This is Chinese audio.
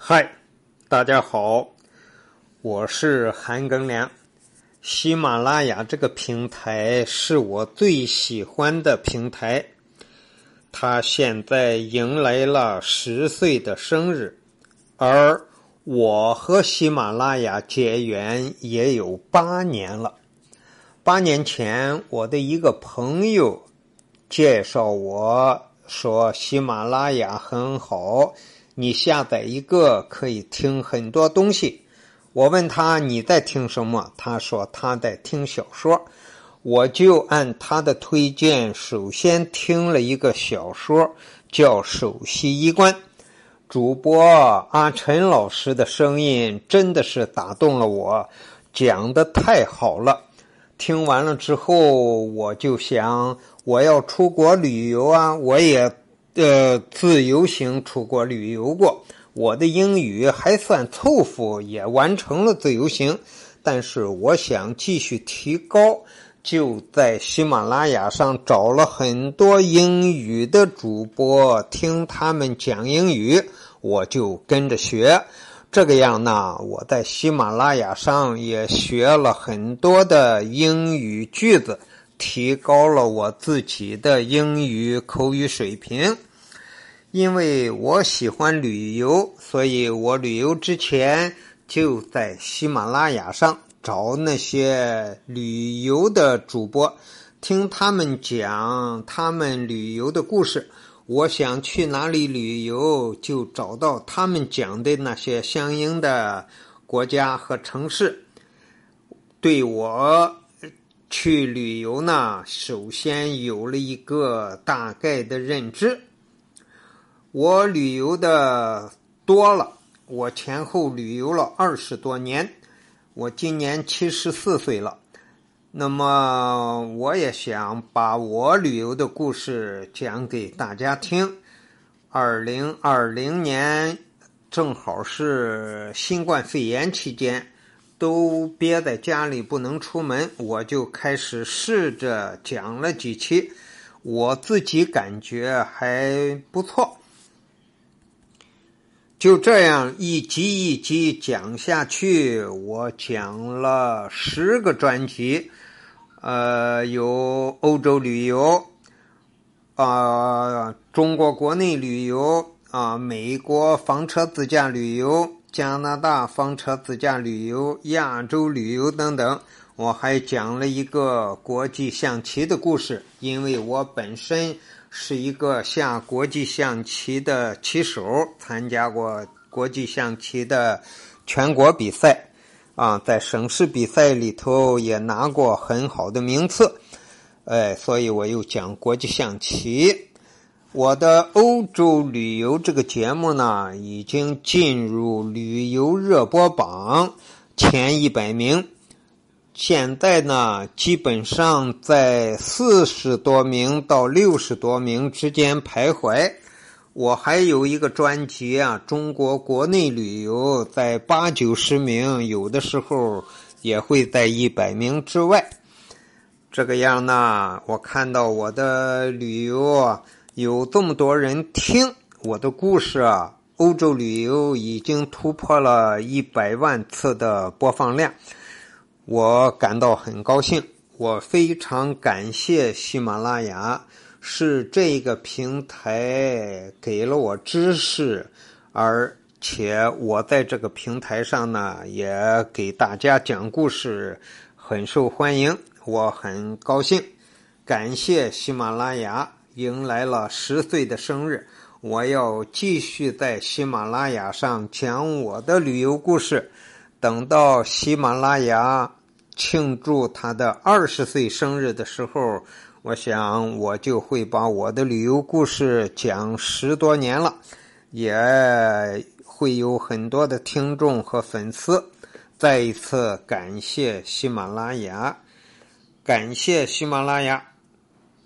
嗨，大家好，我是韩庚良。喜马拉雅这个平台是我最喜欢的平台，它现在迎来了十岁的生日，而我和喜马拉雅结缘也有八年了。八年前，我的一个朋友介绍我说喜马拉雅很好。你下载一个可以听很多东西。我问他你在听什么，他说他在听小说。我就按他的推荐，首先听了一个小说，叫《首席医官》。主播阿陈老师的声音真的是打动了我，讲的太好了。听完了之后，我就想我要出国旅游啊，我也。呃，自由行出国旅游过，我的英语还算凑合，也完成了自由行。但是我想继续提高，就在喜马拉雅上找了很多英语的主播，听他们讲英语，我就跟着学。这个样呢，我在喜马拉雅上也学了很多的英语句子，提高了我自己的英语口语水平。因为我喜欢旅游，所以我旅游之前就在喜马拉雅上找那些旅游的主播，听他们讲他们旅游的故事。我想去哪里旅游，就找到他们讲的那些相应的国家和城市。对我去旅游呢，首先有了一个大概的认知。我旅游的多了，我前后旅游了二十多年，我今年七十四岁了。那么，我也想把我旅游的故事讲给大家听。二零二零年正好是新冠肺炎期间，都憋在家里不能出门，我就开始试着讲了几期，我自己感觉还不错。就这样一集一集讲下去，我讲了十个专辑，呃，有欧洲旅游，啊，中国国内旅游，啊，美国房车自驾旅游，加拿大房车自驾旅游，亚洲旅游等等。我还讲了一个国际象棋的故事，因为我本身。是一个下国际象棋的棋手，参加过国际象棋的全国比赛，啊，在省市比赛里头也拿过很好的名次，哎，所以我又讲国际象棋。我的欧洲旅游这个节目呢，已经进入旅游热播榜前一百名。现在呢，基本上在四十多名到六十多名之间徘徊。我还有一个专辑啊，中国国内旅游在八九十名，有的时候也会在一百名之外。这个样呢，我看到我的旅游，有这么多人听我的故事啊，欧洲旅游已经突破了一百万次的播放量。我感到很高兴，我非常感谢喜马拉雅，是这个平台给了我知识，而且我在这个平台上呢，也给大家讲故事，很受欢迎，我很高兴。感谢喜马拉雅迎来了十岁的生日，我要继续在喜马拉雅上讲我的旅游故事，等到喜马拉雅。庆祝他的二十岁生日的时候，我想我就会把我的旅游故事讲十多年了，也会有很多的听众和粉丝。再一次感谢喜马拉雅，感谢喜马拉雅。